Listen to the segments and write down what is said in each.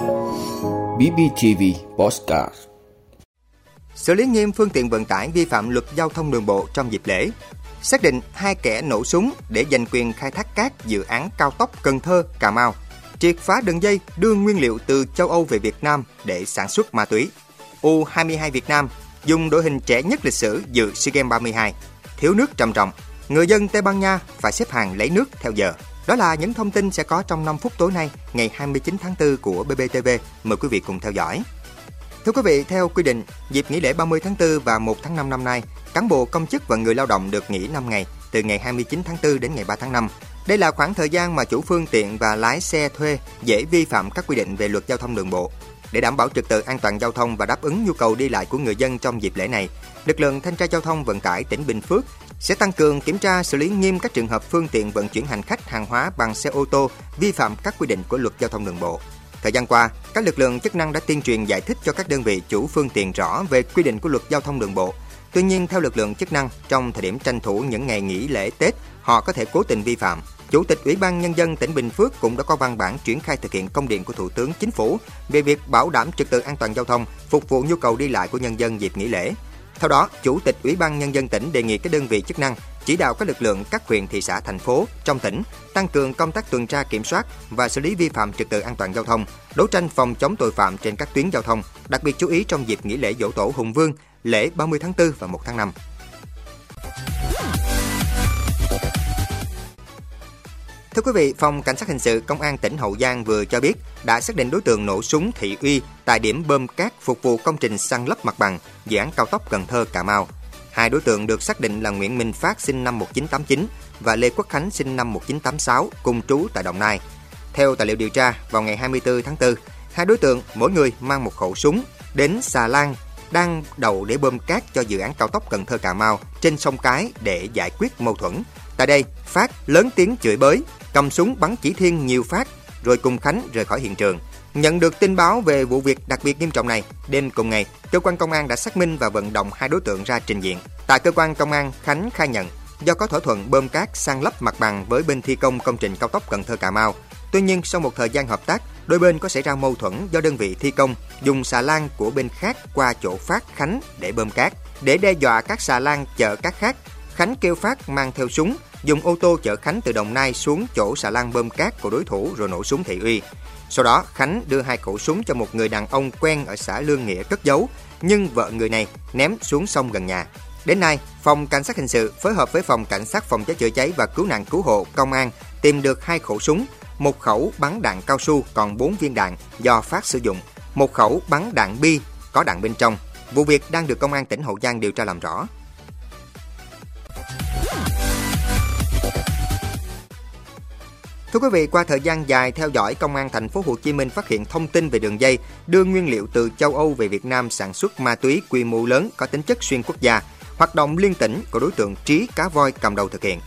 BBTV Postcard Xử lý nghiêm phương tiện vận tải vi phạm luật giao thông đường bộ trong dịp lễ. Xác định hai kẻ nổ súng để giành quyền khai thác cát dự án cao tốc Cần Thơ, Cà Mau. Triệt phá đường dây đưa nguyên liệu từ châu Âu về Việt Nam để sản xuất ma túy. U22 Việt Nam dùng đội hình trẻ nhất lịch sử dự SEA Games 32. Thiếu nước trầm trọng, người dân Tây Ban Nha phải xếp hàng lấy nước theo giờ. Đó là những thông tin sẽ có trong 5 phút tối nay, ngày 29 tháng 4 của BBTV. Mời quý vị cùng theo dõi. Thưa quý vị, theo quy định, dịp nghỉ lễ 30 tháng 4 và 1 tháng 5 năm nay, cán bộ công chức và người lao động được nghỉ 5 ngày, từ ngày 29 tháng 4 đến ngày 3 tháng 5. Đây là khoảng thời gian mà chủ phương tiện và lái xe thuê dễ vi phạm các quy định về luật giao thông đường bộ. Để đảm bảo trật tự an toàn giao thông và đáp ứng nhu cầu đi lại của người dân trong dịp lễ này, lực lượng thanh tra giao thông vận tải tỉnh Bình Phước sẽ tăng cường kiểm tra xử lý nghiêm các trường hợp phương tiện vận chuyển hành khách hàng hóa bằng xe ô tô vi phạm các quy định của luật giao thông đường bộ. Thời gian qua, các lực lượng chức năng đã tuyên truyền giải thích cho các đơn vị chủ phương tiện rõ về quy định của luật giao thông đường bộ. Tuy nhiên, theo lực lượng chức năng, trong thời điểm tranh thủ những ngày nghỉ lễ Tết, họ có thể cố tình vi phạm. Chủ tịch Ủy ban Nhân dân tỉnh Bình Phước cũng đã có văn bản triển khai thực hiện công điện của Thủ tướng Chính phủ về việc bảo đảm trật tự an toàn giao thông, phục vụ nhu cầu đi lại của nhân dân dịp nghỉ lễ. Theo đó, Chủ tịch Ủy ban Nhân dân tỉnh đề nghị các đơn vị chức năng chỉ đạo các lực lượng các huyện, thị xã, thành phố trong tỉnh tăng cường công tác tuần tra kiểm soát và xử lý vi phạm trật tự an toàn giao thông, đấu tranh phòng chống tội phạm trên các tuyến giao thông, đặc biệt chú ý trong dịp nghỉ lễ Dỗ Tổ Hùng Vương, lễ 30 tháng 4 và 1 tháng 5. Thưa quý vị, Phòng Cảnh sát Hình sự Công an tỉnh Hậu Giang vừa cho biết đã xác định đối tượng nổ súng Thị Uy tại điểm bơm cát phục vụ công trình săn lấp mặt bằng dự án cao tốc Cần Thơ Cà Mau. Hai đối tượng được xác định là Nguyễn Minh Phát sinh năm 1989 và Lê Quốc Khánh sinh năm 1986 cùng trú tại Đồng Nai. Theo tài liệu điều tra, vào ngày 24 tháng 4, hai đối tượng mỗi người mang một khẩu súng đến xà lan đang đầu để bơm cát cho dự án cao tốc Cần Thơ Cà Mau trên sông Cái để giải quyết mâu thuẫn. Tại đây, Phát lớn tiếng chửi bới, cầm súng bắn chỉ thiên nhiều phát rồi cùng Khánh rời khỏi hiện trường. Nhận được tin báo về vụ việc đặc biệt nghiêm trọng này, đêm cùng ngày, cơ quan công an đã xác minh và vận động hai đối tượng ra trình diện. Tại cơ quan công an, Khánh khai nhận do có thỏa thuận bơm cát sang lấp mặt bằng với bên thi công công trình cao tốc Cần Thơ Cà Mau. Tuy nhiên, sau một thời gian hợp tác, đôi bên có xảy ra mâu thuẫn do đơn vị thi công dùng xà lan của bên khác qua chỗ Phát Khánh để bơm cát. Để đe dọa các xà lan chở cát khác, Khánh kêu Phát mang theo súng, dùng ô tô chở Khánh từ Đồng Nai xuống chỗ xà lan bơm cát của đối thủ rồi nổ súng thị uy. Sau đó, Khánh đưa hai khẩu súng cho một người đàn ông quen ở xã Lương Nghĩa cất giấu, nhưng vợ người này ném xuống sông gần nhà. Đến nay, Phòng Cảnh sát Hình sự phối hợp với Phòng Cảnh sát Phòng cháy chữa cháy và Cứu nạn Cứu hộ Công an tìm được hai khẩu súng, một khẩu bắn đạn cao su còn 4 viên đạn do Phát sử dụng, một khẩu bắn đạn bi có đạn bên trong. Vụ việc đang được Công an tỉnh Hậu Giang điều tra làm rõ. Thưa quý vị, qua thời gian dài theo dõi, Công an thành phố Hồ Chí Minh phát hiện thông tin về đường dây đưa nguyên liệu từ châu Âu về Việt Nam sản xuất ma túy quy mô lớn có tính chất xuyên quốc gia, hoạt động liên tỉnh của đối tượng Trí Cá Voi cầm đầu thực hiện.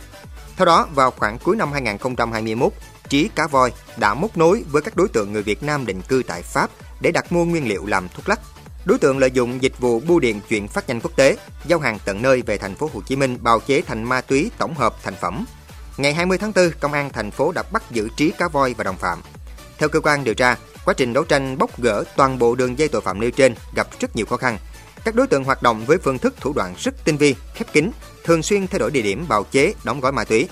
Theo đó, vào khoảng cuối năm 2021, Trí Cá Voi đã móc nối với các đối tượng người Việt Nam định cư tại Pháp để đặt mua nguyên liệu làm thuốc lắc. Đối tượng lợi dụng dịch vụ bưu điện chuyển phát nhanh quốc tế, giao hàng tận nơi về thành phố Hồ Chí Minh bào chế thành ma túy tổng hợp thành phẩm Ngày 20 tháng 4, Công an thành phố đã bắt giữ Trí Cá Voi và đồng phạm. Theo cơ quan điều tra, quá trình đấu tranh bóc gỡ toàn bộ đường dây tội phạm nêu trên gặp rất nhiều khó khăn. Các đối tượng hoạt động với phương thức thủ đoạn rất tinh vi, khép kín, thường xuyên thay đổi địa điểm bào chế, đóng gói ma túy.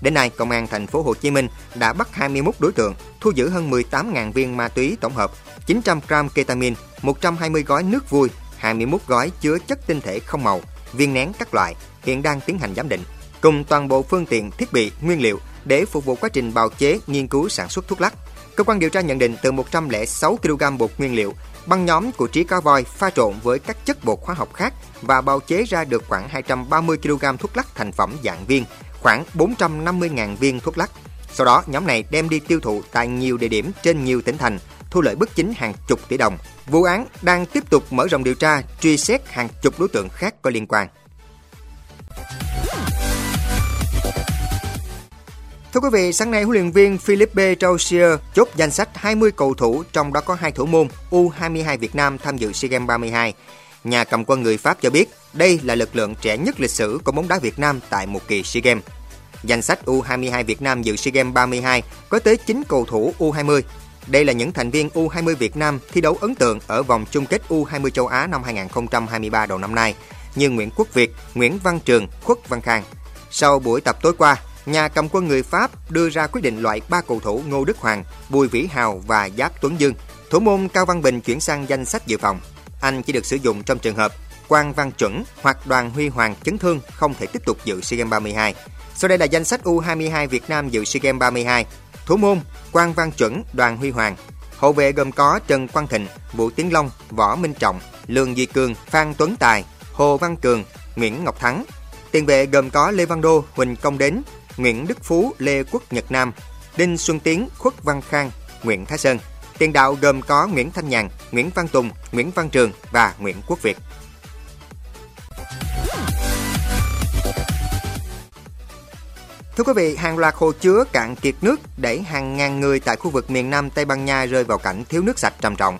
Đến nay, Công an thành phố Hồ Chí Minh đã bắt 21 đối tượng, thu giữ hơn 18.000 viên ma túy tổng hợp, 900 gram ketamin, 120 gói nước vui, 21 gói chứa chất tinh thể không màu, viên nén các loại, hiện đang tiến hành giám định cùng toàn bộ phương tiện, thiết bị, nguyên liệu để phục vụ quá trình bào chế, nghiên cứu sản xuất thuốc lắc. Cơ quan điều tra nhận định từ 106 kg bột nguyên liệu, băng nhóm của Trí Cá Voi pha trộn với các chất bột hóa học khác và bào chế ra được khoảng 230 kg thuốc lắc thành phẩm dạng viên, khoảng 450.000 viên thuốc lắc. Sau đó, nhóm này đem đi tiêu thụ tại nhiều địa điểm trên nhiều tỉnh thành, thu lợi bất chính hàng chục tỷ đồng. Vụ án đang tiếp tục mở rộng điều tra, truy xét hàng chục đối tượng khác có liên quan. Thưa quý vị, sáng nay huấn luyện viên Philippe Troussier chốt danh sách 20 cầu thủ trong đó có hai thủ môn U22 Việt Nam tham dự SEA Games 32. Nhà cầm quân người Pháp cho biết đây là lực lượng trẻ nhất lịch sử của bóng đá Việt Nam tại một kỳ SEA Games. Danh sách U22 Việt Nam dự SEA Games 32 có tới 9 cầu thủ U20. Đây là những thành viên U20 Việt Nam thi đấu ấn tượng ở vòng chung kết U20 châu Á năm 2023 đầu năm nay như Nguyễn Quốc Việt, Nguyễn Văn Trường, Khuất Văn Khang. Sau buổi tập tối qua, nhà cầm quân người Pháp đưa ra quyết định loại ba cầu thủ Ngô Đức Hoàng, Bùi Vĩ Hào và Giáp Tuấn Dương. Thủ môn Cao Văn Bình chuyển sang danh sách dự phòng. Anh chỉ được sử dụng trong trường hợp Quang Văn Chuẩn hoặc Đoàn Huy Hoàng chấn thương không thể tiếp tục dự SEA Games 32. Sau đây là danh sách U22 Việt Nam dự SEA Games 32. Thủ môn Quang Văn Chuẩn, Đoàn Huy Hoàng. Hậu vệ gồm có Trần Quang Thịnh, Vũ Tiến Long, Võ Minh Trọng, Lương Duy Cường, Phan Tuấn Tài, Hồ Văn Cường, Nguyễn Ngọc Thắng. Tiền vệ gồm có Lê Văn Đô, Huỳnh Công Đến, Nguyễn Đức Phú, Lê Quốc Nhật Nam, Đinh Xuân Tiến, Khuất Văn Khang, Nguyễn Thái Sơn. Tiền đạo gồm có Nguyễn Thanh Nhàn, Nguyễn Văn Tùng, Nguyễn Văn Trường và Nguyễn Quốc Việt. Thưa quý vị, hàng loạt hồ chứa cạn kiệt nước đẩy hàng ngàn người tại khu vực miền Nam Tây Ban Nha rơi vào cảnh thiếu nước sạch trầm trọng.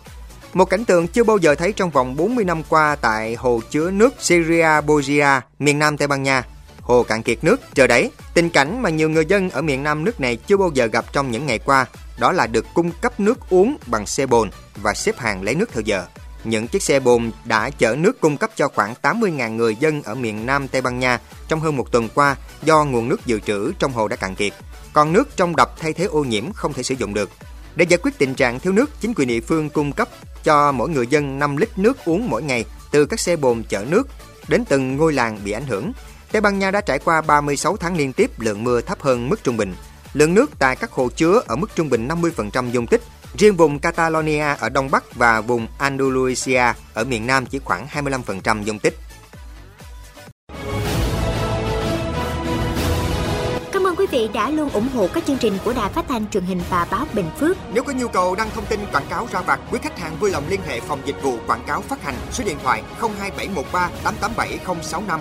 Một cảnh tượng chưa bao giờ thấy trong vòng 40 năm qua tại hồ chứa nước Syria Borgia, miền Nam Tây Ban Nha. Hồ cạn kiệt nước, chờ đấy. Tình cảnh mà nhiều người dân ở miền Nam nước này chưa bao giờ gặp trong những ngày qua, đó là được cung cấp nước uống bằng xe bồn và xếp hàng lấy nước theo giờ. Những chiếc xe bồn đã chở nước cung cấp cho khoảng 80.000 người dân ở miền Nam Tây Ban Nha trong hơn một tuần qua do nguồn nước dự trữ trong hồ đã cạn kiệt. Còn nước trong đập thay thế ô nhiễm không thể sử dụng được. Để giải quyết tình trạng thiếu nước, chính quyền địa phương cung cấp cho mỗi người dân 5 lít nước uống mỗi ngày từ các xe bồn chở nước đến từng ngôi làng bị ảnh hưởng. Tây Ban Nha đã trải qua 36 tháng liên tiếp lượng mưa thấp hơn mức trung bình. Lượng nước tại các hồ chứa ở mức trung bình 50% dung tích. Riêng vùng Catalonia ở Đông Bắc và vùng Andalusia ở miền Nam chỉ khoảng 25% dung tích. Cảm ơn quý vị đã luôn ủng hộ các chương trình của Đài Phát thanh truyền hình và báo Bình Phước. Nếu có nhu cầu đăng thông tin quảng cáo ra vặt, quý khách hàng vui lòng liên hệ phòng dịch vụ quảng cáo phát hành số điện thoại 02713 887065.